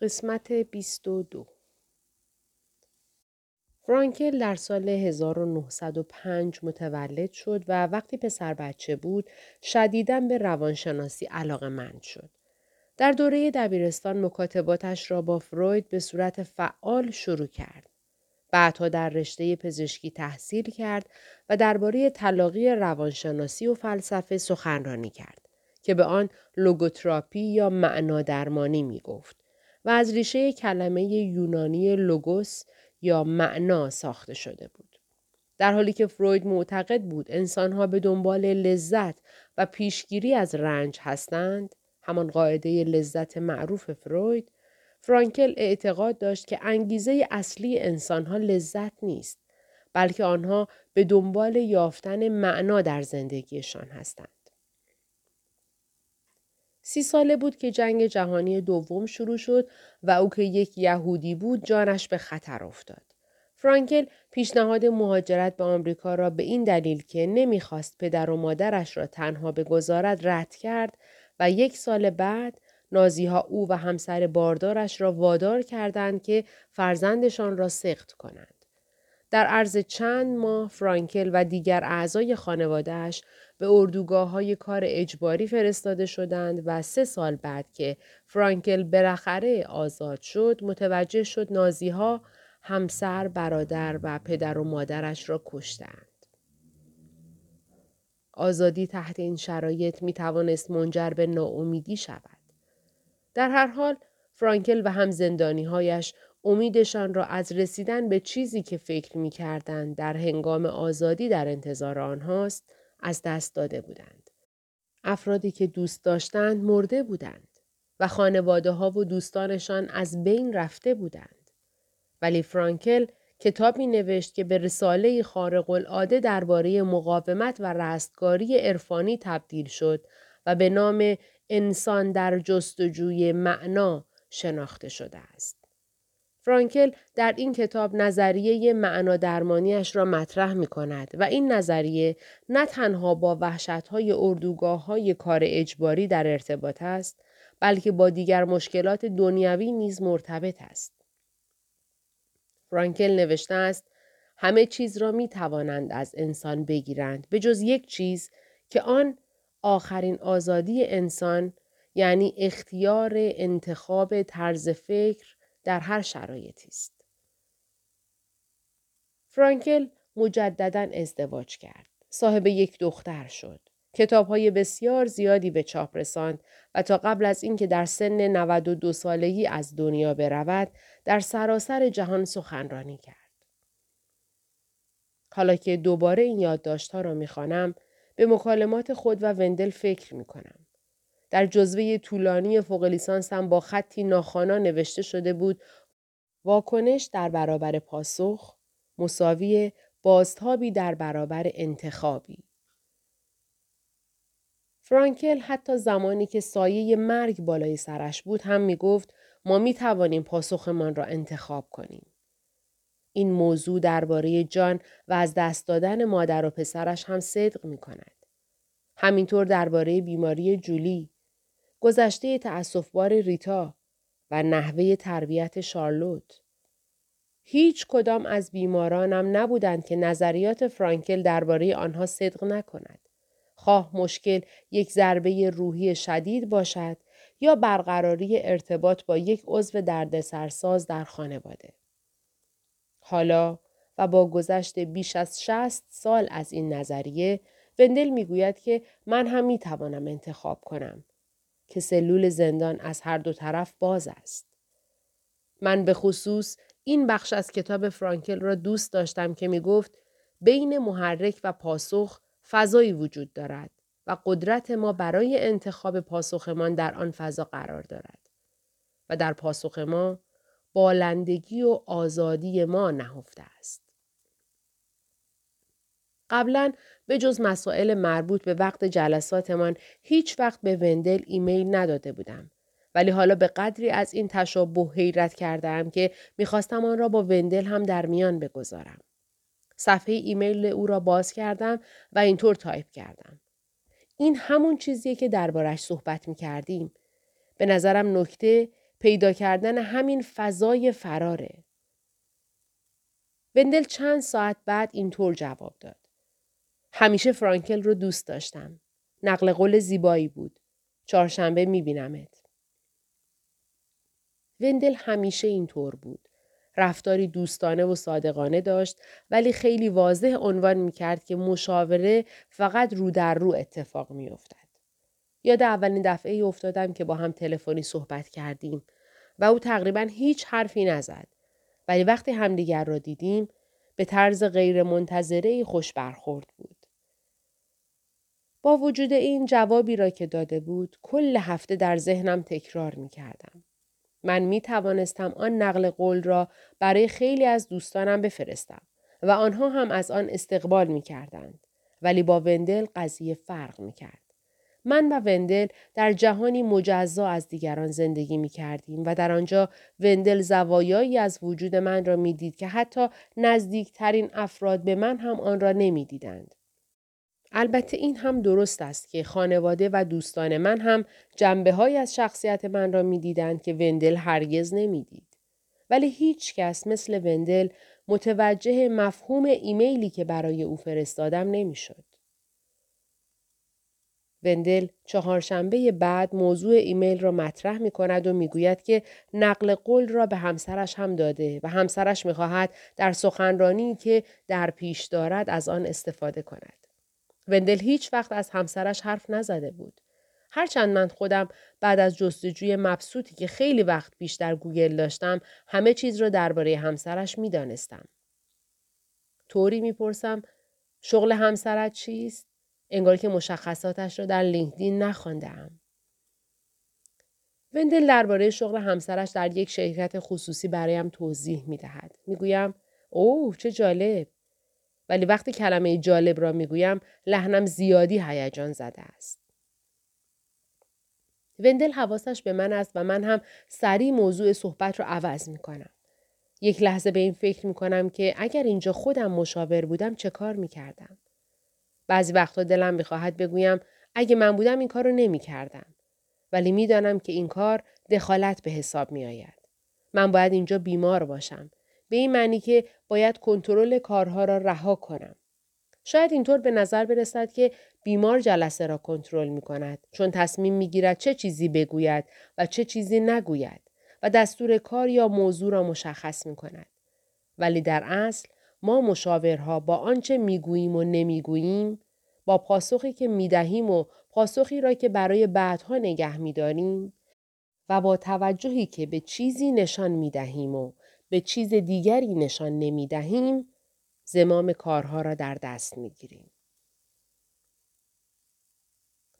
قسمت 22 فرانکل در سال 1905 متولد شد و وقتی پسر بچه بود شدیداً به روانشناسی علاقه مند شد. در دوره دبیرستان مکاتباتش را با فروید به صورت فعال شروع کرد. بعدها در رشته پزشکی تحصیل کرد و درباره تلاقی روانشناسی و فلسفه سخنرانی کرد که به آن لوگوتراپی یا معنا درمانی می گفت و از ریشه کلمه یونانی لوگوس یا معنا ساخته شده بود. در حالی که فروید معتقد بود انسانها به دنبال لذت و پیشگیری از رنج هستند، همان قاعده لذت معروف فروید، فرانکل اعتقاد داشت که انگیزه اصلی انسانها لذت نیست، بلکه آنها به دنبال یافتن معنا در زندگیشان هستند. سی ساله بود که جنگ جهانی دوم شروع شد و او که یک یهودی بود جانش به خطر افتاد. فرانکل پیشنهاد مهاجرت به آمریکا را به این دلیل که نمی‌خواست پدر و مادرش را تنها بگذارد رد کرد و یک سال بعد نازیها او و همسر باردارش را وادار کردند که فرزندشان را سخت کنند. در عرض چند ماه فرانکل و دیگر اعضای خانوادهش به اردوگاه های کار اجباری فرستاده شدند و سه سال بعد که فرانکل بالاخره آزاد شد متوجه شد نازی ها همسر، برادر و پدر و مادرش را کشتند. آزادی تحت این شرایط می توانست منجر به ناامیدی شود. در هر حال فرانکل و هم زندانی هایش امیدشان را از رسیدن به چیزی که فکر می کردند در هنگام آزادی در انتظار آنهاست از دست داده بودند. افرادی که دوست داشتند مرده بودند و خانواده ها و دوستانشان از بین رفته بودند. ولی فرانکل کتابی نوشت که به رساله خارق العاده درباره مقاومت و رستگاری عرفانی تبدیل شد و به نام انسان در جستجوی معنا شناخته شده است. فرانکل در این کتاب نظریه معنا درمانیش را مطرح می کند و این نظریه نه تنها با وحشت های اردوگاه های کار اجباری در ارتباط است بلکه با دیگر مشکلات دنیوی نیز مرتبط است. فرانکل نوشته است همه چیز را می توانند از انسان بگیرند به جز یک چیز که آن آخرین آزادی انسان یعنی اختیار انتخاب طرز فکر در هر شرایطی است. فرانکل مجددا ازدواج کرد. صاحب یک دختر شد. کتاب های بسیار زیادی به چاپ رساند و تا قبل از اینکه در سن 92 سالگی از دنیا برود در سراسر جهان سخنرانی کرد. حالا که دوباره این یادداشتها را می‌خوانم به مکالمات خود و وندل فکر می کنم. در جزوه طولانی فوق لیسانسم با خطی ناخوانا نوشته شده بود واکنش در برابر پاسخ مساوی بازتابی در برابر انتخابی. فرانکل حتی زمانی که سایه مرگ بالای سرش بود هم می گفت ما می توانیم پاسخمان را انتخاب کنیم. این موضوع درباره جان و از دست دادن مادر و پسرش هم صدق می کند. همینطور درباره بیماری جولی، گذشته تأصفبار ریتا و نحوه تربیت شارلوت. هیچ کدام از بیمارانم نبودند که نظریات فرانکل درباره آنها صدق نکند. خواه مشکل یک ضربه روحی شدید باشد یا برقراری ارتباط با یک عضو دردسرساز در خانواده. حالا و با گذشت بیش از شست سال از این نظریه وندل می‌گوید که من هم می توانم انتخاب کنم که سلول زندان از هر دو طرف باز است. من به خصوص این بخش از کتاب فرانکل را دوست داشتم که می گفت بین محرک و پاسخ فضایی وجود دارد و قدرت ما برای انتخاب پاسخمان در آن فضا قرار دارد. و در پاسخ ما بالندگی و آزادی ما نهفته است. قبلا به جز مسائل مربوط به وقت جلساتمان هیچ وقت به وندل ایمیل نداده بودم. ولی حالا به قدری از این تشابه حیرت کردم که می‌خواستم آن را با وندل هم در میان بگذارم. صفحه ایمیل او را باز کردم و اینطور تایپ کردم. این همون چیزیه که دربارش صحبت می کردیم. به نظرم نکته پیدا کردن همین فضای فراره. وندل چند ساعت بعد اینطور جواب داد. همیشه فرانکل رو دوست داشتم. نقل قول زیبایی بود. چهارشنبه میبینمت. وندل همیشه اینطور بود. رفتاری دوستانه و صادقانه داشت ولی خیلی واضح عنوان می‌کرد که مشاوره فقط رو در رو اتفاق میافتد. یاد اولین دفعه ای افتادم که با هم تلفنی صحبت کردیم و او تقریبا هیچ حرفی نزد ولی وقتی همدیگر را دیدیم به طرز غیر منتظره خوش برخورد بود. با وجود این جوابی را که داده بود کل هفته در ذهنم تکرار می کردم. من می توانستم آن نقل قول را برای خیلی از دوستانم بفرستم و آنها هم از آن استقبال می کردند. ولی با وندل قضیه فرق می کرد. من و وندل در جهانی مجزا از دیگران زندگی می کردیم و در آنجا وندل زوایایی از وجود من را می دید که حتی نزدیکترین افراد به من هم آن را نمی دیدند. البته این هم درست است که خانواده و دوستان من هم جنبه های از شخصیت من را می دیدند که وندل هرگز نمی دید. ولی هیچ کس مثل وندل متوجه مفهوم ایمیلی که برای او فرستادم نمی‌شد. وندل چهارشنبه بعد موضوع ایمیل را مطرح می کند و می‌گوید که نقل قول را به همسرش هم داده و همسرش می‌خواهد در سخنرانی که در پیش دارد از آن استفاده کند. وندل هیچ وقت از همسرش حرف نزده بود. هرچند من خودم بعد از جستجوی مبسوطی که خیلی وقت پیش در گوگل داشتم همه چیز را درباره همسرش می‌دانستم. طوری می‌پرسم شغل همسرت چیست؟ انگار که مشخصاتش را در لینکدین نخواندهام. وندل درباره شغل همسرش در یک شرکت خصوصی برایم توضیح می دهد. می گویم اوه چه جالب. ولی وقتی کلمه جالب را می گویم لحنم زیادی هیجان زده است. وندل حواسش به من است و من هم سریع موضوع صحبت را عوض می کنم. یک لحظه به این فکر می کنم که اگر اینجا خودم مشاور بودم چه کار می کردم. بعضی وقتا دلم می‌خواهد بگویم اگه من بودم این کار رو نمی کردم. ولی می‌دانم که این کار دخالت به حساب می آید. من باید اینجا بیمار باشم. به این معنی که باید کنترل کارها را رها کنم. شاید اینطور به نظر برسد که بیمار جلسه را کنترل می کند چون تصمیم می گیرد چه چیزی بگوید و چه چیزی نگوید و دستور کار یا موضوع را مشخص می کند. ولی در اصل ما مشاورها با آنچه می‌گوییم و نمی‌گوییم با پاسخی که می‌دهیم و پاسخی را که برای بعدها نگه میداریم و با توجهی که به چیزی نشان می‌دهیم و به چیز دیگری نشان نمی‌دهیم زمام کارها را در دست می‌گیریم.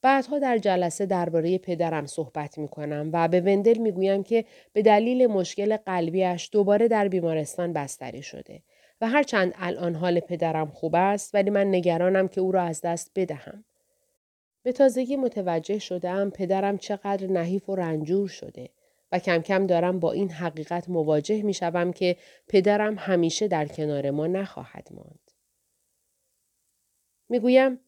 بعدها در جلسه درباره پدرم صحبت می کنم و به وندل می گویم که به دلیل مشکل قلبیش دوباره در بیمارستان بستری شده و هرچند الان حال پدرم خوب است ولی من نگرانم که او را از دست بدهم. به تازگی متوجه شدم پدرم چقدر نحیف و رنجور شده و کم کم دارم با این حقیقت مواجه می شوم که پدرم همیشه در کنار ما نخواهد ماند. می‌گویم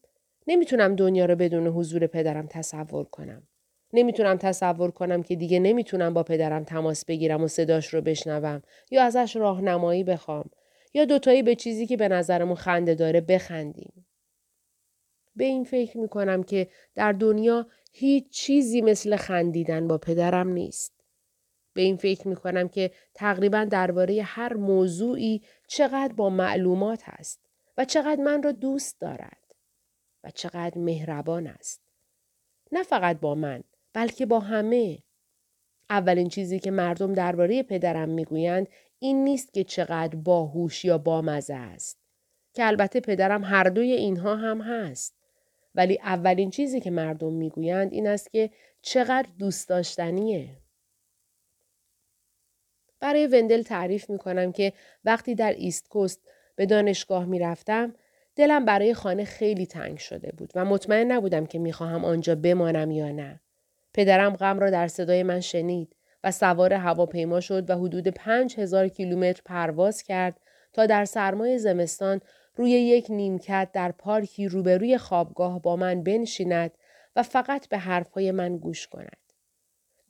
نمی‌تونم دنیا رو بدون حضور پدرم تصور کنم. نمی‌تونم تصور کنم که دیگه نمی‌تونم با پدرم تماس بگیرم و صداش رو بشنوم یا ازش راهنمایی بخوام یا دوتایی به چیزی که به نظرمون خنده داره بخندیم. به این فکر می کنم که در دنیا هیچ چیزی مثل خندیدن با پدرم نیست. به این فکر می کنم که تقریبا درباره هر موضوعی چقدر با معلومات است و چقدر من را دوست دارد و چقدر مهربان است. نه فقط با من بلکه با همه. اولین چیزی که مردم درباره پدرم می‌گویند این نیست که چقدر باهوش یا بامزه است. که البته پدرم هر دوی اینها هم هست. ولی اولین چیزی که مردم می‌گویند این است که چقدر دوست داشتنیه. برای وندل تعریف می کنم که وقتی در ایست کوست به دانشگاه می رفتم دلم برای خانه خیلی تنگ شده بود و مطمئن نبودم که می خواهم آنجا بمانم یا نه. پدرم غم را در صدای من شنید و سوار هواپیما شد و حدود پنج هزار کیلومتر پرواز کرد تا در سرمای زمستان روی یک نیمکت در پارکی روبروی خوابگاه با من بنشیند و فقط به حرفهای من گوش کند.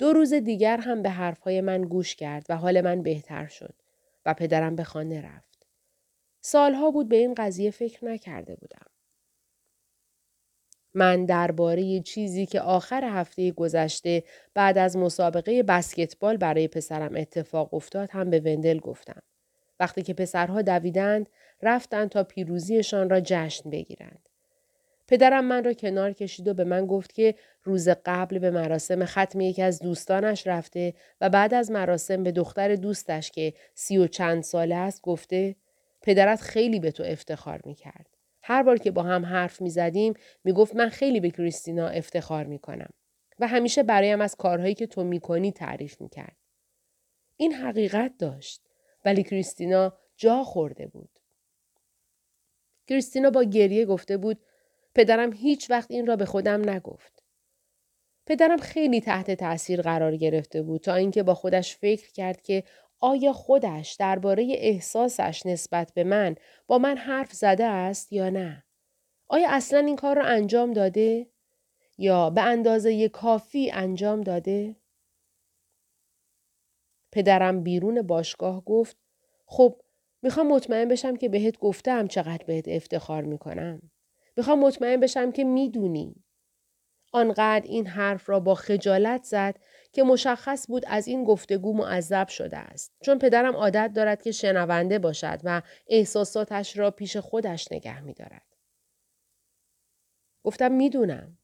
دو روز دیگر هم به حرفهای من گوش کرد و حال من بهتر شد و پدرم به خانه رفت. سالها بود به این قضیه فکر نکرده بودم. من درباره چیزی که آخر هفته گذشته بعد از مسابقه بسکتبال برای پسرم اتفاق افتاد هم به وندل گفتم. وقتی که پسرها دویدند رفتند تا پیروزیشان را جشن بگیرند. پدرم من را کنار کشید و به من گفت که روز قبل به مراسم ختم یکی از دوستانش رفته و بعد از مراسم به دختر دوستش که سی و چند ساله است گفته پدرت خیلی به تو افتخار می کرد. هر بار که با هم حرف می زدیم می گفت من خیلی به کریستینا افتخار می کنم و همیشه برایم از کارهایی که تو می کنی تعریف می کرد. این حقیقت داشت ولی کریستینا جا خورده بود. کریستینا با گریه گفته بود پدرم هیچ وقت این را به خودم نگفت. پدرم خیلی تحت تاثیر قرار گرفته بود تا اینکه با خودش فکر کرد که آیا خودش درباره احساسش نسبت به من با من حرف زده است یا نه؟ آیا اصلا این کار را انجام داده؟ یا به اندازه کافی انجام داده؟ پدرم بیرون باشگاه گفت خب می‌خوام مطمئن بشم که بهت گفتم چقدر بهت افتخار می‌کنم. می‌خوام مطمئن بشم که می‌دونی. آنقدر این حرف را با خجالت زد که مشخص بود از این گفتگو معذب شده است. چون پدرم عادت دارد که شنونده باشد و احساساتش را پیش خودش نگه می دارد. گفتم می‌دونم.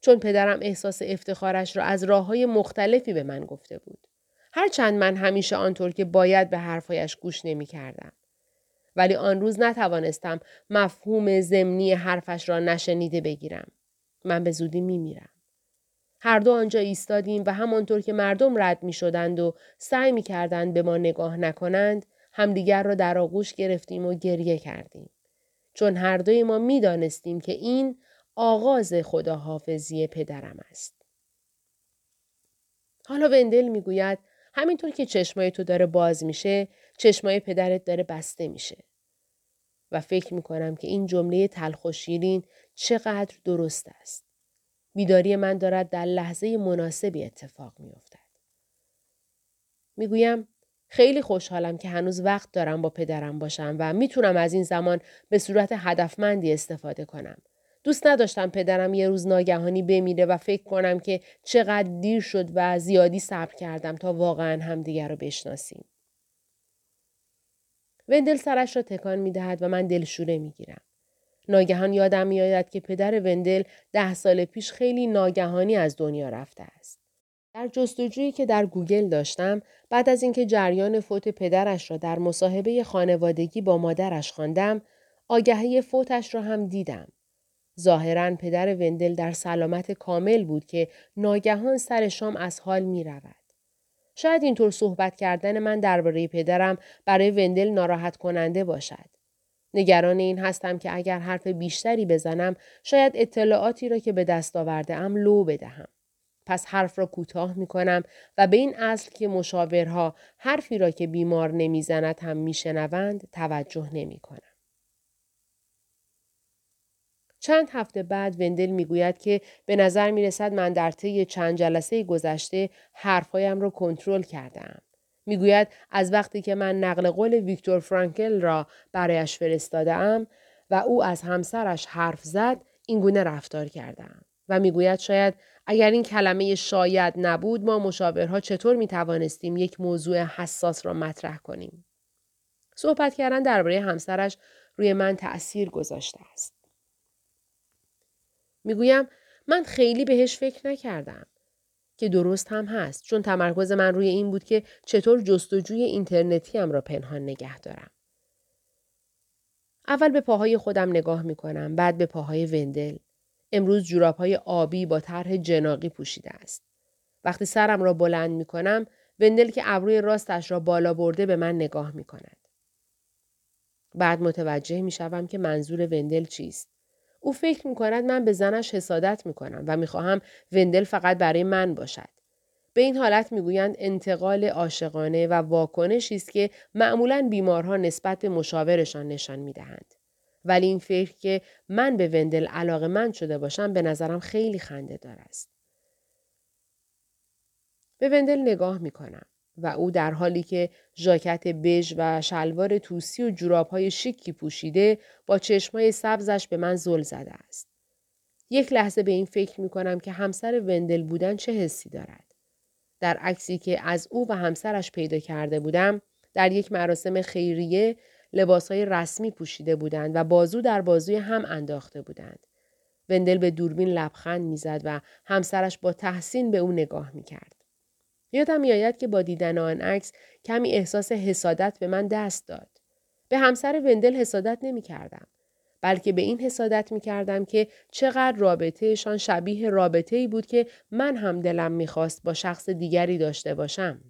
چون پدرم احساس افتخارش را از راه های مختلفی به من گفته بود. هرچند من همیشه آنطور که باید به حرفایش گوش نمی کردم. ولی آن روز نتوانستم مفهوم زمینی حرفش را نشنیده بگیرم. من به زودی می میرم. هر دو آنجا ایستادیم و همانطور که مردم رد می شدند و سعی می کردند به ما نگاه نکنند همدیگر را در آغوش گرفتیم و گریه کردیم. چون هر دوی ما می دانستیم که این آغاز خداحافظی پدرم است. حالا وندل می گوید همینطور که چشمای تو داره باز میشه چشمای پدرت داره بسته میشه. و فکر می کنم که این جمله تلخ و شیرین چقدر درست است. بیداری من دارد در لحظه مناسبی اتفاق می افتد. می گویم خیلی خوشحالم که هنوز وقت دارم با پدرم باشم و می‌تونم از این زمان به صورت هدفمندی استفاده کنم. دوست نداشتم پدرم یه روز ناگهانی بمیره و فکر کنم که چقدر دیر شد و زیادی صبر کردم تا واقعا همدیگر رو بشناسیم. وندل سرش را تکان می دهد و من دلشوره می گیرم. ناگهان یادم میآید که پدر وندل ده سال پیش خیلی ناگهانی از دنیا رفته است. در جستجویی که در گوگل داشتم بعد از اینکه جریان فوت پدرش را در مصاحبه خانوادگی با مادرش خواندم آگهی فوتش را هم دیدم. ظاهرا پدر وندل در سلامت کامل بود که ناگهان سر شام از حال می رود. شاید اینطور صحبت کردن من درباره پدرم برای وندل ناراحت کننده باشد. نگران این هستم که اگر حرف بیشتری بزنم شاید اطلاعاتی را که به دست آورده ام لو بدهم. پس حرف را کوتاه می کنم و به این اصل که مشاورها حرفی را که بیمار نمی‌زند هم میشنوند توجه نمی کنم. چند هفته بعد وندل می‌گوید که به نظر می رسد من در طی چند جلسه گذشته حرفهایم را کنترل کردم. می‌گوید از وقتی که من نقل قول ویکتور فرانکل را برایش فرستادم و او از همسرش حرف زد این گونه رفتار کردم و می‌گوید شاید اگر این کلمه شاید نبود ما مشاورها چطور می توانستیم یک موضوع حساس را مطرح کنیم. صحبت کردن درباره همسرش روی من تأثیر گذاشته است. می‌گویم من خیلی بهش فکر نکردم. که درست هم هست چون تمرکز من روی این بود که چطور جستجوی اینترنتی هم را پنهان نگه دارم. اول به پاهای خودم نگاه می کنم بعد به پاهای وندل. امروز جوراب های آبی با طرح جناقی پوشیده است. وقتی سرم را بلند می کنم وندل که ابروی راستش را بالا برده به من نگاه می کند. بعد متوجه می شوم که منظور وندل چیست. او فکر می کند من به زنش حسادت می کنم و می خواهم وندل فقط برای من باشد. به این حالت می‌گویند انتقال عاشقانه و واکنشی است که معمولا بیمارها نسبت به مشاورشان نشان می‌دهند. ولی این فکر که من به وندل علاقه من شده باشم به نظرم خیلی خنده دار است. به وندل نگاه می کنم و او در حالی که ژاکت بژ و شلوار توسی و جورابهای شیکی پوشیده با چشمای سبزش به من زل زده است. یک لحظه به این فکر می کنم که همسر وندل بودن چه حسی دارد. در عکسی که از او و همسرش پیدا کرده بودم در یک مراسم خیریه لباسهای رسمی پوشیده بودند و بازو در بازوی هم انداخته بودند. وندل به دوربین لبخند می‌زد و همسرش با تحسین به او نگاه می‌کرد. یادم میآید که با دیدن آن عکس کمی احساس حسادت به من دست داد. به همسر وندل حسادت نمی کردم. بلکه به این حسادت می کردم که چقدر رابطهشان شبیه رابطه ای بود که من هم دلم می‌خواست با شخص دیگری داشته باشم.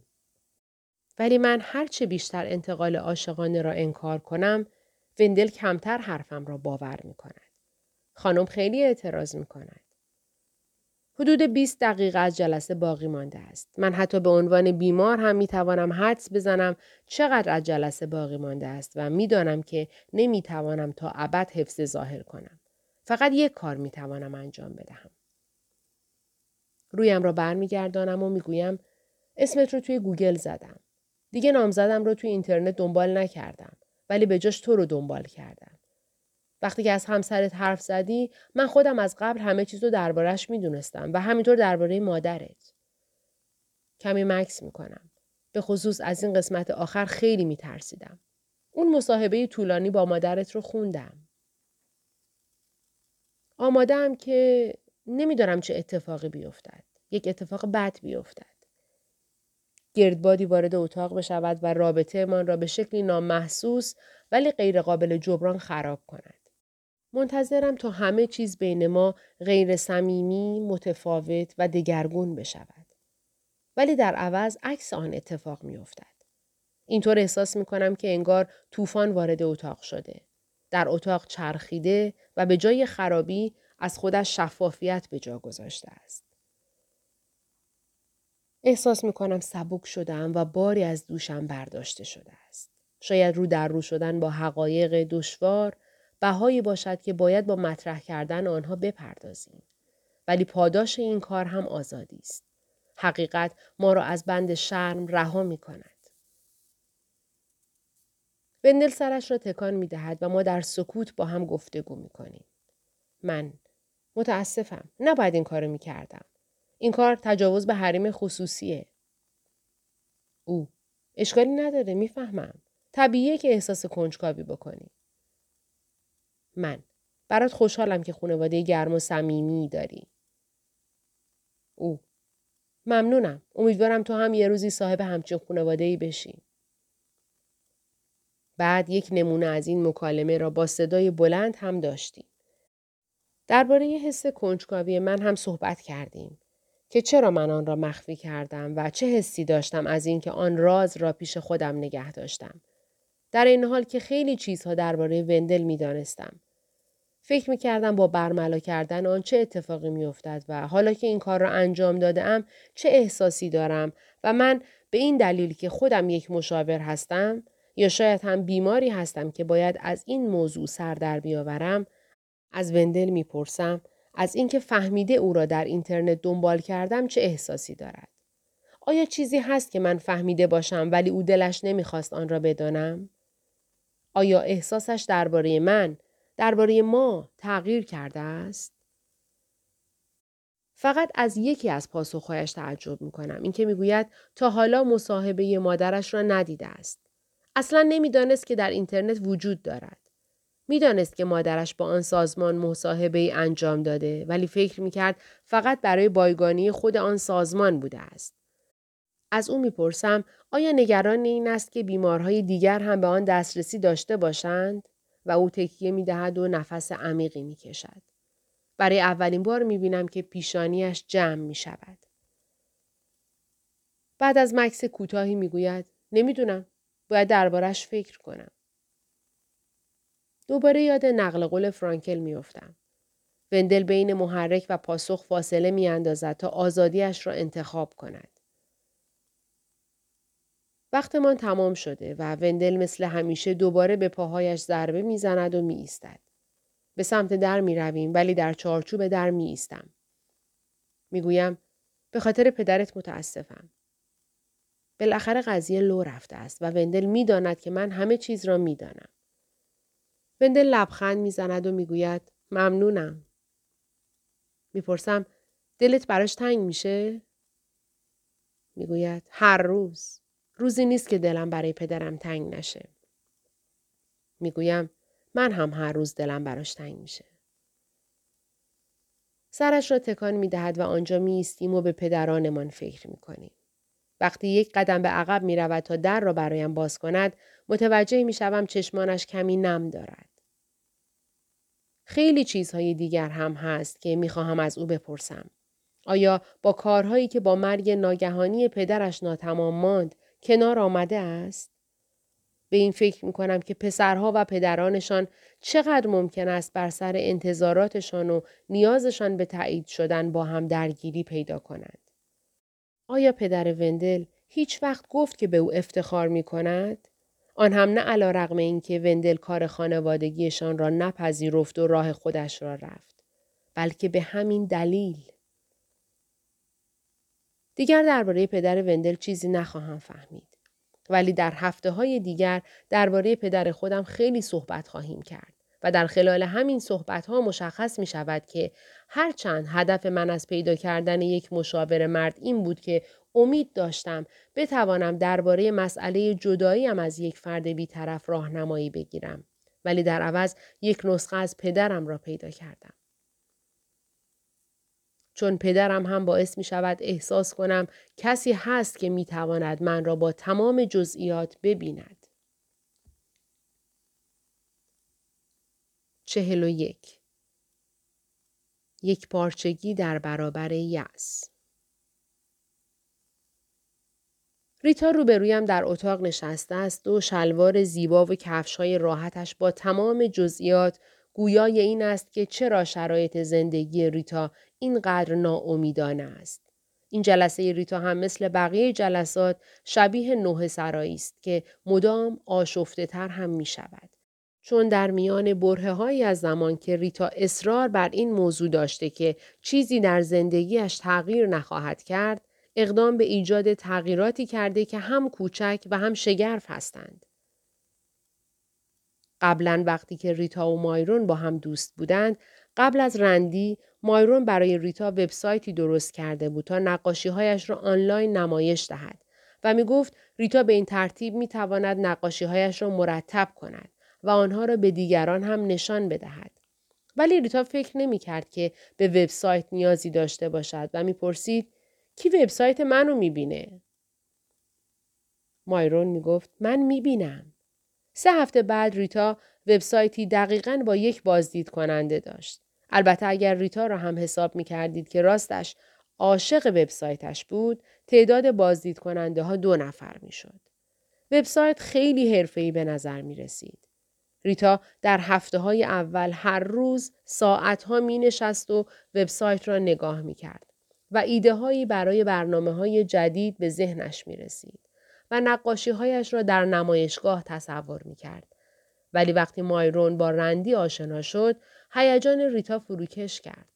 ولی من هرچه بیشتر انتقال عاشقانه را انکار کنم وندل کمتر حرفم را باور می کند. خانم خیلی اعتراض می کند. حدود 20 دقیقه از جلسه باقی مانده است. من حتی به عنوان بیمار هم می توانم حدس بزنم چقدر از جلسه باقی مانده است و می دانم که نمی توانم تا ابد حفظ ظاهر کنم. فقط یک کار می توانم انجام بدهم. رویم را برمیگردانم و می‌گویم اسمت رو توی گوگل زدم. دیگه نامزدم رو توی اینترنت دنبال نکردم ولی به جاش تو رو دنبال کردم. وقتی که از همسرت حرف زدی من خودم از قبل همه چیز رو دربارش می‌دونستم و همینطور درباره مادرت. کمی مکس می‌کنم. به خصوص از این قسمت آخر خیلی میترسیدم. اون مصاحبه طولانی با مادرت رو خوندم. آماده که نمیدارم چه اتفاقی بیفتد. یک اتفاق بد بیفتد. گردبادی وارد اتاق بشود و رابطه من را به شکلی نامحسوس ولی غیرقابل جبران خراب کند. منتظرم تا همه چیز بین ما غیر صمیمی، متفاوت و دگرگون بشود. ولی در عوض عکس آن اتفاق می افتد. اینطور احساس می کنم که انگار طوفان وارد اتاق شده. در اتاق چرخیده و به جای خرابی از خودش شفافیت به جا گذاشته است. احساس می کنم سبک شدم و باری از دوشم برداشته شده است. شاید رو در رو شدن با حقایق دشوار بهایی باشد که باید با مطرح کردن آنها بپردازیم. ولی پاداش این کار هم آزادی است. حقیقت ما را از بند شرم رها می کند. بندل سرش را تکان می دهد و ما در سکوت با هم گفتگو می کنیم. من متاسفم. نباید این کارو می کردم. این کار تجاوز به حریم خصوصیه. او اشکالی نداره می‌فهمم. طبیعیه که احساس کنجکاوی بکنی. من برات خوشحالم که خانواده گرم و صمیمی داری. او ممنونم. امیدوارم تو هم یه روزی صاحب همچین خانواده ای بشی. بعد یک نمونه از این مکالمه را با صدای بلند هم داشتیم. درباره حس کنجکاوی من هم صحبت کردیم. که چرا من آن را مخفی کردم و چه حسی داشتم از اینکه آن راز را پیش خودم نگه داشتم. در این حال که خیلی چیزها درباره وندل می دانستم. فکر می کردم با برملا کردن آن چه اتفاقی می افتد و حالا که این کار را انجام داده ام چه احساسی دارم و من به این دلیل که خودم یک مشاور هستم یا شاید هم بیماری هستم که باید از این موضوع سر در بیاورم از وندل می‌پرسم از اینکه فهمیده او را در اینترنت دنبال کردم چه احساسی دارد. آیا چیزی هست که من فهمیده باشم ولی او دلش نمی‌خواست آن را بدانم؟ آیا احساسش درباره من، درباره ما تغییر کرده است؟ فقط از یکی از پاسخهایش تعجب می کنم. اینکه می‌گوید تا حالا مصاحبه مادرش را ندیده است. اصلا نمی‌دانست که در اینترنت وجود دارد. می‌دانست که مادرش با آن سازمان مصاحبه ای انجام داده ولی فکر می‌کرد فقط برای بایگانی خود آن سازمان بوده است. از او می‌پرسم آیا نگران این است که بیمارهای دیگر هم به آن دسترسی داشته باشند؟ و او تکیه می‌دهد و نفس عمیقی می‌کشد. برای اولین بار می‌بینم که پیشانیش جمع می شود. بعد از مکس کوتاهی می‌گوید نمی‌دونم باید دربارش فکر کنم. دوباره یاد نقل قول فرانکل میافتم. وندل بین محرک و پاسخ فاصله میاندازد تا آزادیش را انتخاب کند. وقتمان تمام شده و وندل مثل همیشه دوباره به پاهایش ضربه می‌زند و می ایستد. به سمت در می رویم ولی در چارچوب در می ایستم. می گویم به خاطر پدرت متاسفم. بالاخره قضیه لو رفته است و وندل می‌داند که من همه چیز را می‌دانم. وندل لبخند می‌زند و می‌گوید ممنونم. می‌پرسم دلت براش تنگ میشه؟ می‌گوید هر روز. روزی نیست که دلم برای پدرم تنگ نشه. می‌گویم من هم هر روز دلم براش تنگ میشه. سرش را تکان می دهد و آنجا می ایستیم و به پدرانمان فکر می کنیم. وقتی یک قدم به عقب می رود تا در را برایم باز کند متوجه می شوم چشمانش کمی نم دارد. خیلی چیزهای دیگر هم هست که می خواهم از او بپرسم. آیا با کارهایی که با مرگ ناگهانی پدرش ناتمام ماند کنار آمده است؟ به این فکر می کنم که پسرها و پدرانشان چقدر ممکن است بر سر انتظاراتشان و نیازشان به تایید شدن با هم درگیری پیدا کنند. آیا پدر وندل هیچ وقت گفت که به او افتخار می کند؟ آن هم نه علا رقم این که وندل کار خانوادگیشان را نپذیرفت و راه خودش را رفت. بلکه به همین دلیل. دیگر درباره پدر وندل چیزی نخواهم فهمید. ولی در هفته های دیگر درباره پدر خودم خیلی صحبت خواهیم کرد. و در خلال همین صحبت ها مشخص می شود که هرچند هدف من از پیدا کردن یک مشاور مرد این بود که امید داشتم بتوانم درباره مسئله جداییم از یک فرد بیطرف راهنمایی بگیرم ولی در عوض یک نسخه از پدرم را پیدا کردم. چون پدرم هم باعث می شود احساس کنم کسی هست که می تواند من را با تمام جزئیات ببیند. چهل و یک یک پارچگی در برابر یأس ریتا روبرویم در اتاق نشسته است و شلوار زیبا و کفشهای راحتش با تمام جزئیات گویای این است که چرا شرایط زندگی ریتا اینقدر ناامیدانه است. این جلسه ریتا هم مثل بقیه جلسات شبیه نوه سرایی است که مدام آشفته تر هم می شود. چون در میان بره از زمان که ریتا اصرار بر این موضوع داشته که چیزی در زندگیش تغییر نخواهد کرد، اقدام به ایجاد تغییراتی کرده که هم کوچک و هم شگرف هستند. قبلا وقتی که ریتا و مایرون با هم دوست بودند، قبل از رندی مایرون برای ریتا وبسایتی درست کرده بود تا نقاشیهایش را آنلاین نمایش دهد و می گفت ریتا به این ترتیب می تواند نقاشیهایش را مرتب کند. و آنها را به دیگران هم نشان بدهد. ولی ریتا فکر نمی کرد که به وبسایت نیازی داشته باشد و می‌پرسید کی وبسایت منو می‌بینه؟ مایرون می‌گفت من می‌بینم. سه هفته بعد ریتا وبسایتی دقیقا با یک بازدید کننده داشت. البته اگر ریتا را هم حساب می کردید که راستش عاشق وبسایتش بود، تعداد بازدید کننده ها دو نفر می شد. وبسایت خیلی حرفه‌ای به نظر می رسید. ریتا در هفته های اول هر روز ساعت ها می نشست و وبسایت را نگاه می کرد و ایده هایی برای برنامه های جدید به ذهنش می رسید و نقاشی هایش را در نمایشگاه تصور می کرد. ولی وقتی مایرون با رندی آشنا شد، هیجان ریتا فروکش کرد.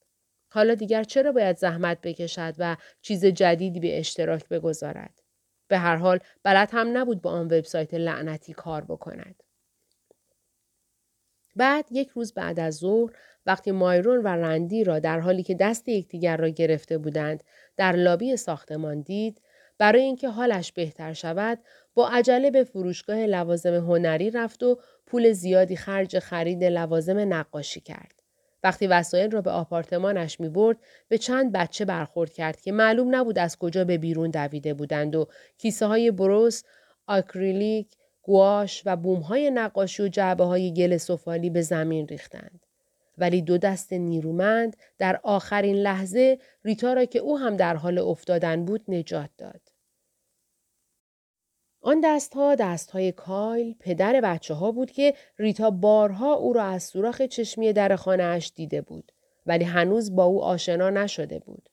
حالا دیگر چرا باید زحمت بکشد و چیز جدیدی به اشتراک بگذارد؟ به هر حال بلد هم نبود با آن وبسایت لعنتی کار بکند. بعد یک روز بعد از ظهر وقتی مایرون و رندی را در حالی که دست یکدیگر را گرفته بودند در لابی ساختمان دید برای اینکه حالش بهتر شود با عجله به فروشگاه لوازم هنری رفت و پول زیادی خرج خرید لوازم نقاشی کرد. وقتی وسایل را به آپارتمانش می برد به چند بچه برخورد کرد که معلوم نبود از کجا به بیرون دویده بودند و کیسه های بروس، آکریلیک، گواش و بومهای نقاشی و جعبه های گل سفالی به زمین ریختند. ولی دو دست نیرومند در آخرین لحظه ریتا را که او هم در حال افتادن بود نجات داد. آن دستها دستهای کایل پدر بچه ها بود که ریتا بارها او را از سوراخ چشمی در خانهاش دیده بود ولی هنوز با او آشنا نشده بود.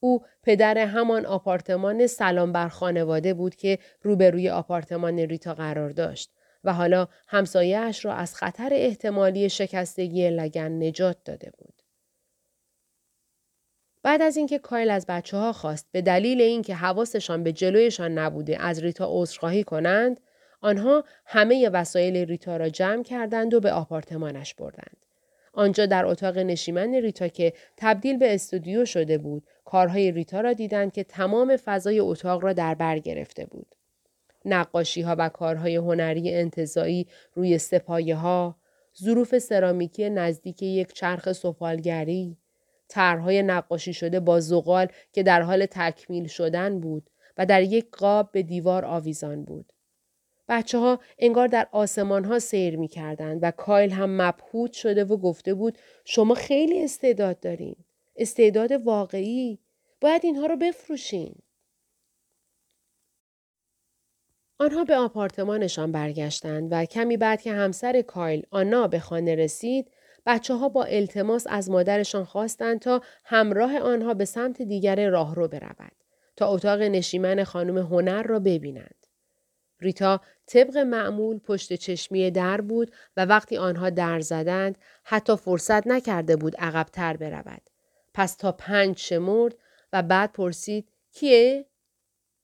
او پدر همان آپارتمان سلام بر خانواده بود که روبروی آپارتمان ریتا قرار داشت و حالا همسایهاش را از خطر احتمالی شکستگی لگن نجات داده بود. بعد از اینکه کایل از بچه ها خواست به دلیل اینکه حواسشان به جلویشان نبوده از ریتا عذرخواهی کنند آنها همه وسایل ریتا را جمع کردند و به آپارتمانش بردند. آنجا در اتاق نشیمن ریتا که تبدیل به استودیو شده بود کارهای ریتا را دیدند که تمام فضای اتاق را در بر گرفته بود. نقاشی ها و کارهای هنری انتظایی روی سپایه ها، ظروف سرامیکی نزدیک یک چرخ سفالگری، طرحهای نقاشی شده با زغال که در حال تکمیل شدن بود و در یک قاب به دیوار آویزان بود. بچه ها انگار در آسمان ها سیر می کردن و کایل هم مبهوت شده و گفته بود شما خیلی استعداد دارین. استعداد واقعی. باید اینها رو بفروشین. آنها به آپارتمانشان برگشتند و کمی بعد که همسر کایل آنا به خانه رسید بچه ها با التماس از مادرشان خواستند تا همراه آنها به سمت دیگر راهرو برود تا اتاق نشیمن خانم هنر را ببینند. ریتا طبق معمول پشت چشمی در بود و وقتی آنها در زدند حتی فرصت نکرده بود عقبتر برود. پس تا پنج شمرد و بعد پرسید کیه؟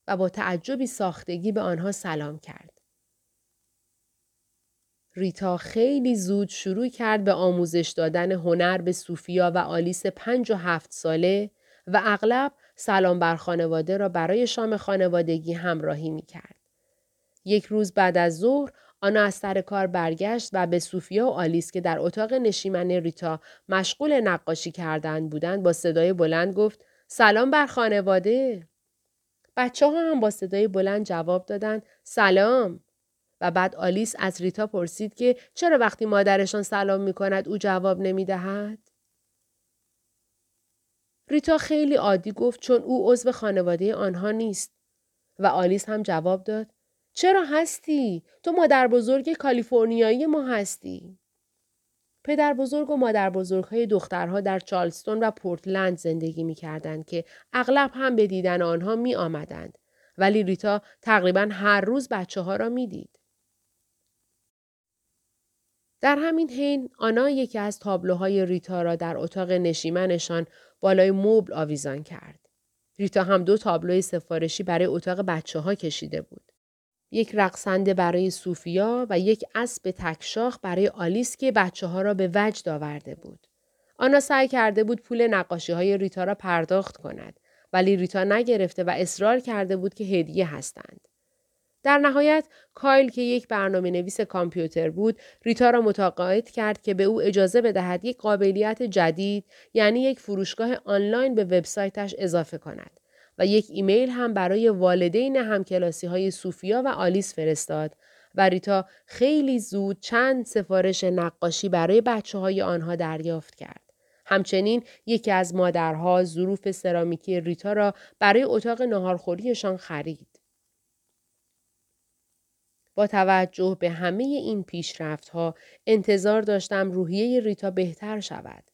و با تعجبی ساختگی به آنها سلام کرد. ریتا خیلی زود شروع کرد به آموزش دادن هنر به سوفیا و آلیس پنج و هفت ساله و اغلب سلام بر خانواده را برای شام خانوادگی همراهی می کرد. یک روز بعد از ظهر آنا از سر کار برگشت و به سوفیا و آلیس که در اتاق نشیمن ریتا مشغول نقاشی کردن بودند با صدای بلند گفت سلام بر خانواده. بچه ها هم با صدای بلند جواب دادند سلام. و بعد آلیس از ریتا پرسید که چرا وقتی مادرشان سلام می کند او جواب نمی دهد؟ ریتا خیلی عادی گفت چون او عضو خانواده آنها نیست. و آلیس هم جواب داد چرا هستی؟ تو مادر بزرگ کالیفرنیایی ما هستی. پدر بزرگ و مادر بزرگ های دخترها در چارلستون و پورتلند زندگی می کردند که اغلب هم به دیدن آنها می آمدند. ولی ریتا تقریبا هر روز بچه ها را می دید. در همین حین آنا یکی از تابلوهای ریتا را در اتاق نشیمنشان بالای مبل آویزان کرد. ریتا هم دو تابلوی سفارشی برای اتاق بچه ها کشیده بود. یک رقصنده برای سوفیا و یک اسب تکشاخ برای آلیس که بچه ها را به وجد آورده بود. آنا سعی کرده بود پول نقاشی های ریتا را پرداخت کند ولی ریتا نگرفته و اصرار کرده بود که هدیه هستند. در نهایت کایل که یک برنامه نویس کامپیوتر بود ریتا را متقاعد کرد که به او اجازه بدهد یک قابلیت جدید یعنی یک فروشگاه آنلاین به وبسایتش اضافه کند و یک ایمیل هم برای والدین همکلاسی های سوفیا و آلیس فرستاد و ریتا خیلی زود چند سفارش نقاشی برای بچه های آنها دریافت کرد. همچنین یکی از مادرها ظروف سرامیکی ریتا را برای اتاق ناهارخوریشان خرید. با توجه به همه این پیشرفتها انتظار داشتم روحیه ریتا بهتر شود.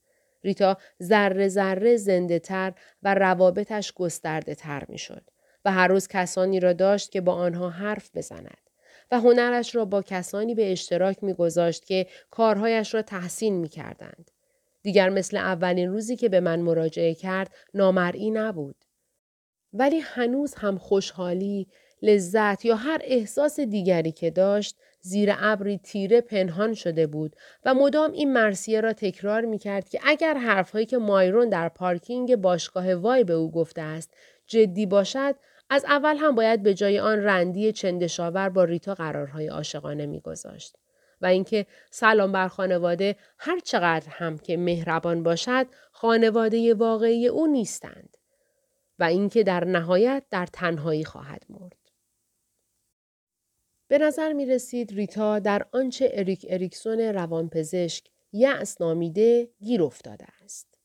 ریتا ذره ذره زنده تر و روابطش گسترده تر می شد و هر روز کسانی را داشت که با آنها حرف بزند و هنرش را با کسانی به اشتراک می گذاشت که کارهایش را تحسین می کردند. دیگر مثل اولین روزی که به من مراجعه کرد نامرئی نبود. ولی هنوز هم خوشحالی، لذت یا هر احساس دیگری که داشت زیر ابری تیره پنهان شده بود و مدام این مرسیه را تکرار می کرد که اگر حرفهایی که مایرون در پارکینگ باشگاه وای به او گفته است جدی باشد از اول هم باید به جای آن رندی چندشاور با ریتا قرارهای عاشقانه میگذاشت و اینکه سلام بر خانواده هر چقدر هم که مهربان باشد خانواده واقعی او نیستند و اینکه در نهایت در تنهایی خواهد مرد. به نظر می رسید ریتا در آنچه اریک اریکسون روانپزشک یأس نامیده گیر افتاده است.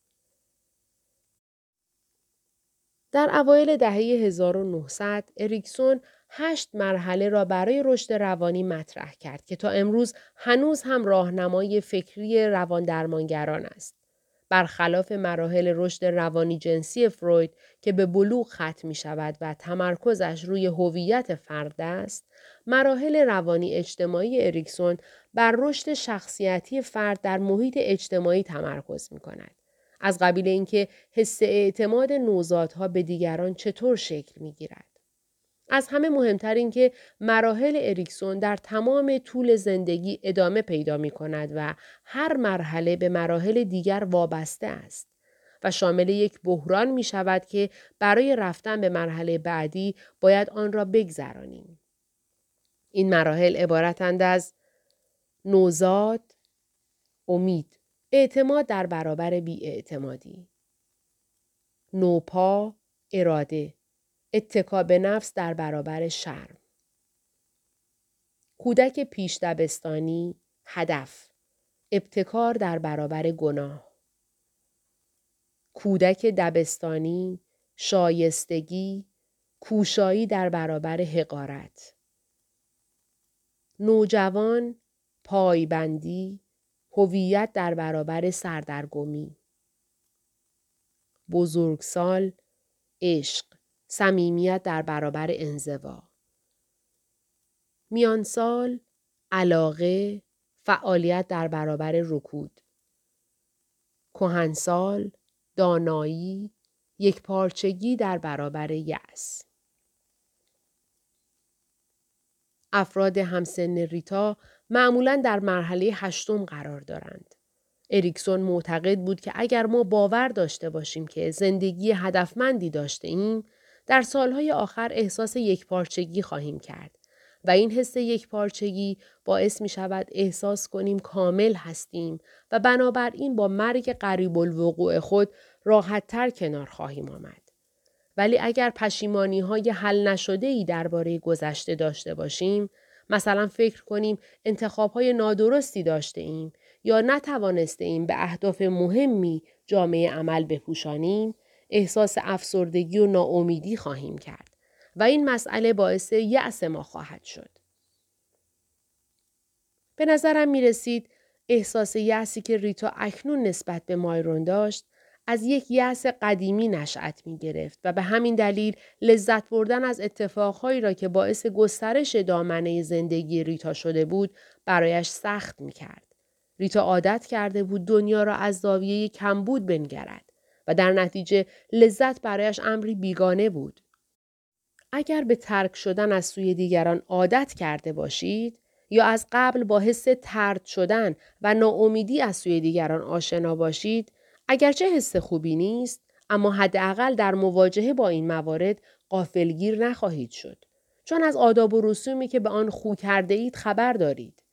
در اوایل دهه 1900 اریکسون هشت مرحله را برای رشد روانی مطرح کرد که تا امروز هنوز هم راهنمای فکری روان درمانگران است. برخلاف مراحل رشد روانی جنسی فروید که به بلوغ ختم می شود و تمرکزش روی هویت فرد است، مراحل روانی اجتماعی اریکسون بر رشد شخصیتی فرد در محیط اجتماعی تمرکز می کند. از قبیل اینکه حس اعتماد نوزادها به دیگران چطور شکل می گیرد. از همه مهمتر این که مراحل اریکسون در تمام طول زندگی ادامه پیدا می کند و هر مرحله به مراحل دیگر وابسته است و شامل یک بحران می شود که برای رفتن به مرحله بعدی باید آن را بگذرانیم. این مراحل عبارتند از نوزاد، امید، اعتماد در برابر بیاعتمادی. نوپا، اراده، اتکا به نفس در برابر شرم. کودک پیش دبستانی، هدف، ابتکار در برابر گناه. کودک دبستانی، شایستگی، کوشایی در برابر حقارت. نوجوان، پایبندی، هویت در برابر سردرگمی. بزرگسال، عشق، صمیمیت در برابر انزوا. میانسال، علاقه، فعالیت در برابر رکود. کهنسال، دانایی، یک پارچگی در برابر یأس. افراد همسن ریتا معمولا در مرحله هشتم قرار دارند. اریکسون معتقد بود که اگر ما باور داشته باشیم که زندگی هدفمندی داشته ایم، در سالهای آخر احساس یک پارچگی خواهیم کرد و این حس یک پارچگی باعث می شود احساس کنیم کامل هستیم و بنابراین با مرگ قریب الوقوع خود راحتتر کنار خواهیم آمد. ولی اگر پشیمانی های حل نشده ای درباره گذشته داشته باشیم، مثلا فکر کنیم انتخاب های نادرستی داشته ایم یا نتوانسته ایم به اهداف مهمی جامعه عمل بپوشانیم، احساس افسردگی و ناامیدی خواهیم کرد و این مسئله باعث یأس ما خواهد شد. به نظرم می رسید احساس یأسی که ریتا اکنون نسبت به مایرون داشت از یک یأس قدیمی نشأت می گرفت و به همین دلیل لذت بردن از اتفاقهایی را که باعث گسترش دامنه زندگی ریتا شده بود برایش سخت می کرد. ریتا عادت کرده بود دنیا را از زاویه کمبود بنگرد و در نتیجه لذت برایش امری بیگانه بود. اگر به ترک شدن از سوی دیگران عادت کرده باشید یا از قبل با حس ترد شدن و ناامیدی از سوی دیگران آشنا باشید اگرچه حس خوبی نیست اما حداقل در مواجهه با این موارد قافلگیر نخواهید شد چون از آداب و رسومی که به آن خو کرده اید خبر دارید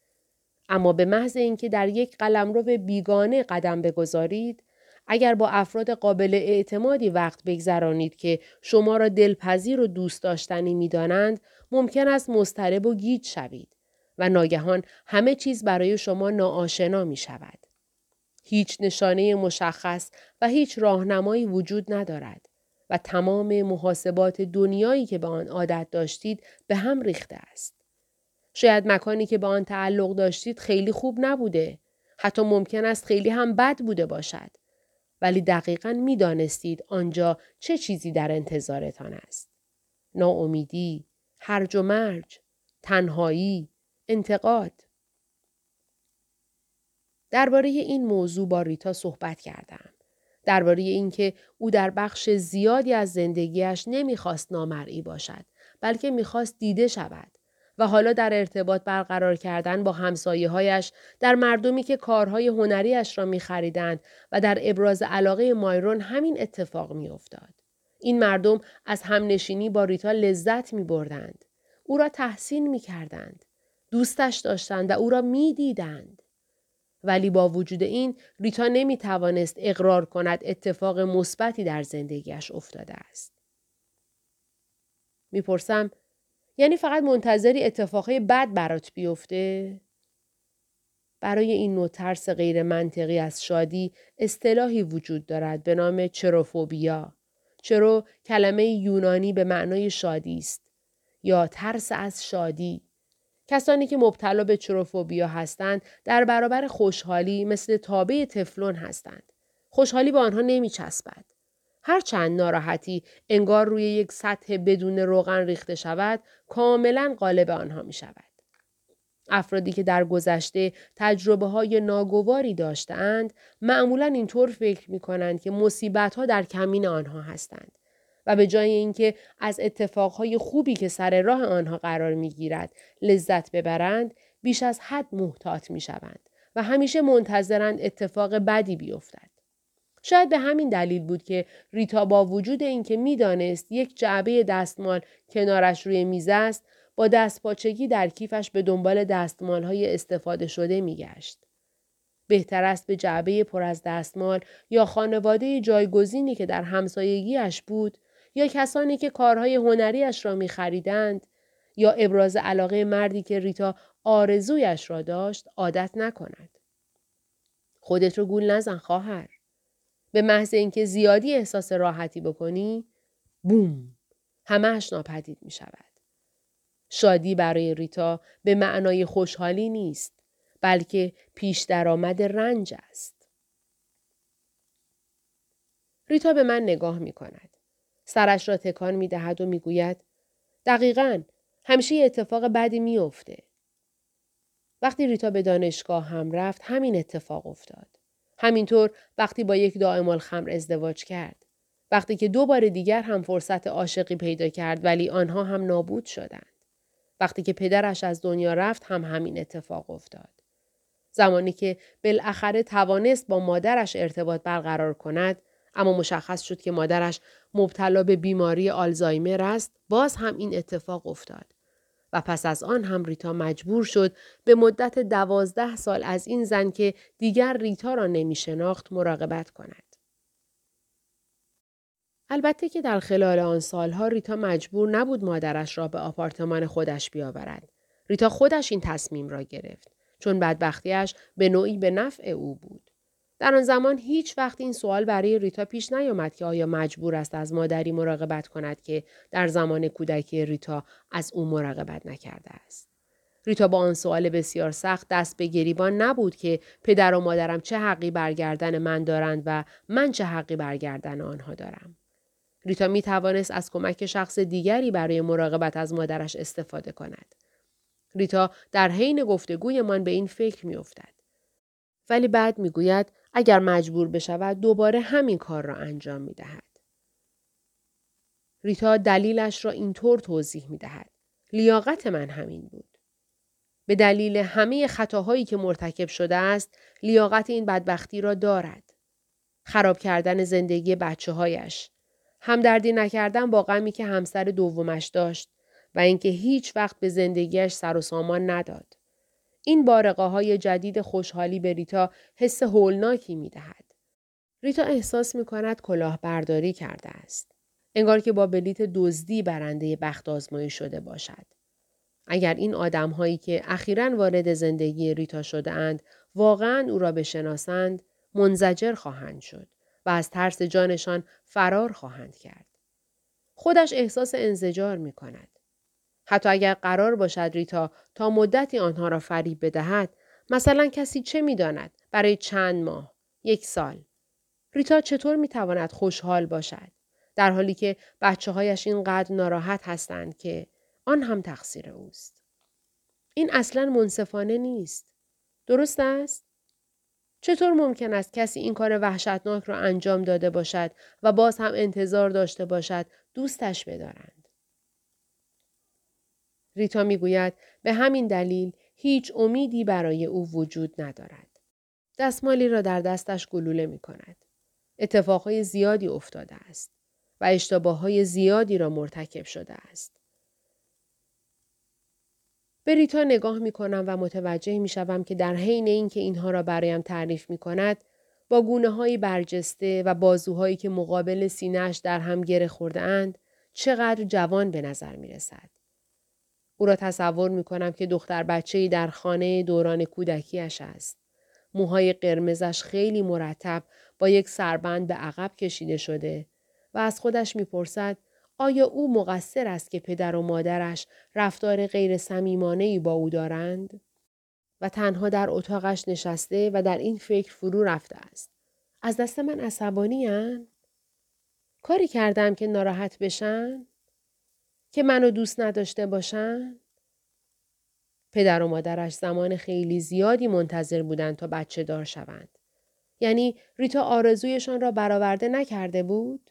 اما به محض اینکه در یک قلمرو بیگانه قدم بگذارید اگر با افراد قابل اعتمادی وقت بگذرانید که شما را دلپذیر و دوست داشتنی می‌دانند ممکن است مضطرب و گیج شوید و ناگهان همه چیز برای شما ناآشنا می شود. هیچ نشانه مشخص و هیچ راهنمایی وجود ندارد و تمام محاسبات دنیایی که به آن عادت داشتید به هم ریخته است. شاید مکانی که به آن تعلق داشتید خیلی خوب نبوده. حتی ممکن است خیلی هم بد بوده باشد. ولی دقیقا می دانستید آنجا چه چیزی در انتظارتان است. ناامیدی، هرج و مرج، تنهایی، انتقاد. درباره این موضوع با ریتا صحبت کردم. درباره اینکه او در بخش زیادی از زندگیش نمی‌خواست نامرئی باشد بلکه می‌خواست دیده شود و حالا در ارتباط برقرار کردن با همسایه هایش در مردمی که کارهای هنریش را می خریدند و در ابراز علاقه مایرون همین اتفاق می افتاد. این مردم از همنشینی با ریتا لذت می بردند. او را تحسین می کردند. دوستش داشتند و او را می دیدند. ولی با وجود این ریتا نمی توانست اقرار کند اتفاق مثبتی در زندگیش افتاده است. می‌پرسم یعنی فقط منتظری اتفاقهای بد برات بیفته؟ برای این نوع ترس غیر منطقی از شادی اصطلاحی وجود دارد به نام چروفوبیا. چرو کلمه یونانی به معنای شادی است یا ترس از شادی. کسانی که مبتلا به چروفوبیا هستند در برابر خوشحالی مثل تابه تفلون هستند. خوشحالی به آنها نمی چسبد. هر چند ناراحتی انگار روی یک سطح بدون روغن ریخته شود کاملا غالب آنها می شود. افرادی که در گذشته تجربه های ناگواری داشتند معمولا اینطور فکر می کنند که مصیبت ها در کمین آنها هستند و به جای اینکه از اتفاقهای خوبی که سر راه آنها قرار می گیرد لذت ببرند بیش از حد محتاط می شوند و همیشه منتظرند اتفاق بدی بیفتد. شاید به همین دلیل بود که ریتا با وجود اینکه می‌دانست یک جعبه دستمال کنارش روی میز است با دستپاچگی در کیفش به دنبال دستمال های استفاده شده میگشت. بهتر است به جعبه پر از دستمال یا خانواده جایگزینی که در همسایگیش بود یا کسانی که کارهای هنریش را می خریدند یا ابراز علاقه مردی که ریتا آرزویش را داشت عادت نکند. خودت رو گول نزن خواهر. به محض اینکه زیادی احساس راحتی بکنی بوم همهش ناپدید می شود. شادی برای ریتا به معنای خوشحالی نیست بلکه پیش درآمد رنج است. ریتا به من نگاه می کند. سرش را تکان می دهد و می گوید دقیقا همیشه اتفاق بدی می افته. وقتی ریتا به دانشگاه هم رفت همین اتفاق افتاد. همینطور وقتی با یک دائم خمر ازدواج کرد. وقتی که دو بار دیگر هم فرصت عاشقی پیدا کرد ولی آنها هم نابود شدند. وقتی که پدرش از دنیا رفت هم همین اتفاق افتاد. زمانی که بالاخره توانست با مادرش ارتباط برقرار کند اما مشخص شد که مادرش مبتلا به بیماری آلزایمر است باز هم این اتفاق افتاد و پس از آن هم ریتا مجبور شد به مدت دوازده سال از این زن که دیگر ریتا را نمی شناخت مراقبت کند. البته که در خلال آن سالها ریتا مجبور نبود مادرش را به آپارتمان خودش بیاورد. ریتا خودش این تصمیم را گرفت چون بدبختیش به نوعی به نفع او بود. در آن زمان هیچ وقت این سوال برای ریتا پیش نیامد که آیا مجبور است از مادری مراقبت کند که در زمان کودکی ریتا از او مراقبت نکرده است. ریتا با آن سوال بسیار سخت دست به گریبان نبود که پدر و مادرم چه حقی برگردن من دارند و من چه حقی برگردن آنها دارم. ریتا می توانست از کمک شخص دیگری برای مراقبت از مادرش استفاده کند. ریتا در حین گفتگویمان به این فکر می افتد. ولی بعد می گوید اگر مجبور بشود دوباره همین کار را انجام می دهد. ریتا دلیلش را اینطور توضیح می دهد. لیاقت من همین بود. به دلیل همه خطاهایی که مرتکب شده است لیاقت این بدبختی را دارد. خراب کردن زندگی بچه هایش. همدردی نکردن با غمی که همسر دومش داشت و اینکه هیچ وقت به زندگیش سر و سامان نداد. این بارقه های جدید خوشحالی به ریتا حس هولناکی می دهد. ریتا احساس می کند کلاه برداری کرده است. انگار که با بلیت دزدی برنده بخت آزمایی شده باشد. اگر این آدم هایی که اخیرا وارد زندگی ریتا شده اند واقعا او را بشناسند منزجر خواهند شد و از ترس جانشان فرار خواهند کرد. خودش احساس انزجار می کند. حتی اگر قرار باشد ریتا تا مدتی آنها را فریب بدهد مثلا کسی چه می‌داند برای چند ماه یک سال؟ ریتا چطور می‌تواند خوشحال باشد؟ در حالی که بچه هایش اینقدر ناراحت هستند که آن هم تقصیر اوست. این اصلا منصفانه نیست. درست است؟ چطور ممکن است کسی این کار وحشتناک را انجام داده باشد و باز هم انتظار داشته باشد دوستش بدارند؟ ریتا می‌گوید به همین دلیل هیچ امیدی برای او وجود ندارد. دستمالی را در دستش گلوله می کند. اتفاقهای زیادی افتاده است و اشتباه های زیادی را مرتکب شده است. به ریتا نگاه می کنم و متوجه می شوم که در حین اینکه اینها را برایم تعریف می کند با گونه های برجسته و بازوهایی که مقابل سینهش در هم گره خورده اند چقدر جوان به نظر می رسد. او را تصور می کنم که دختر بچه در خانه دوران کودکیش است. موهای قرمزش خیلی مرتب با یک سربند به عقب کشیده شده و از خودش می‌پرسد آیا او مقصر است که پدر و مادرش رفتار غیر ای با او دارند؟ و تنها در اتاقش نشسته و در این فکر فرو رفته است. از دست من عصبانی کاری کردم که ناراحت بشن؟ که منو دوست نداشته باشن؟ پدر و مادرش زمان خیلی زیادی منتظر بودند تا بچه دار شوند. یعنی ریتا آرزویشان را برآورده نکرده بود؟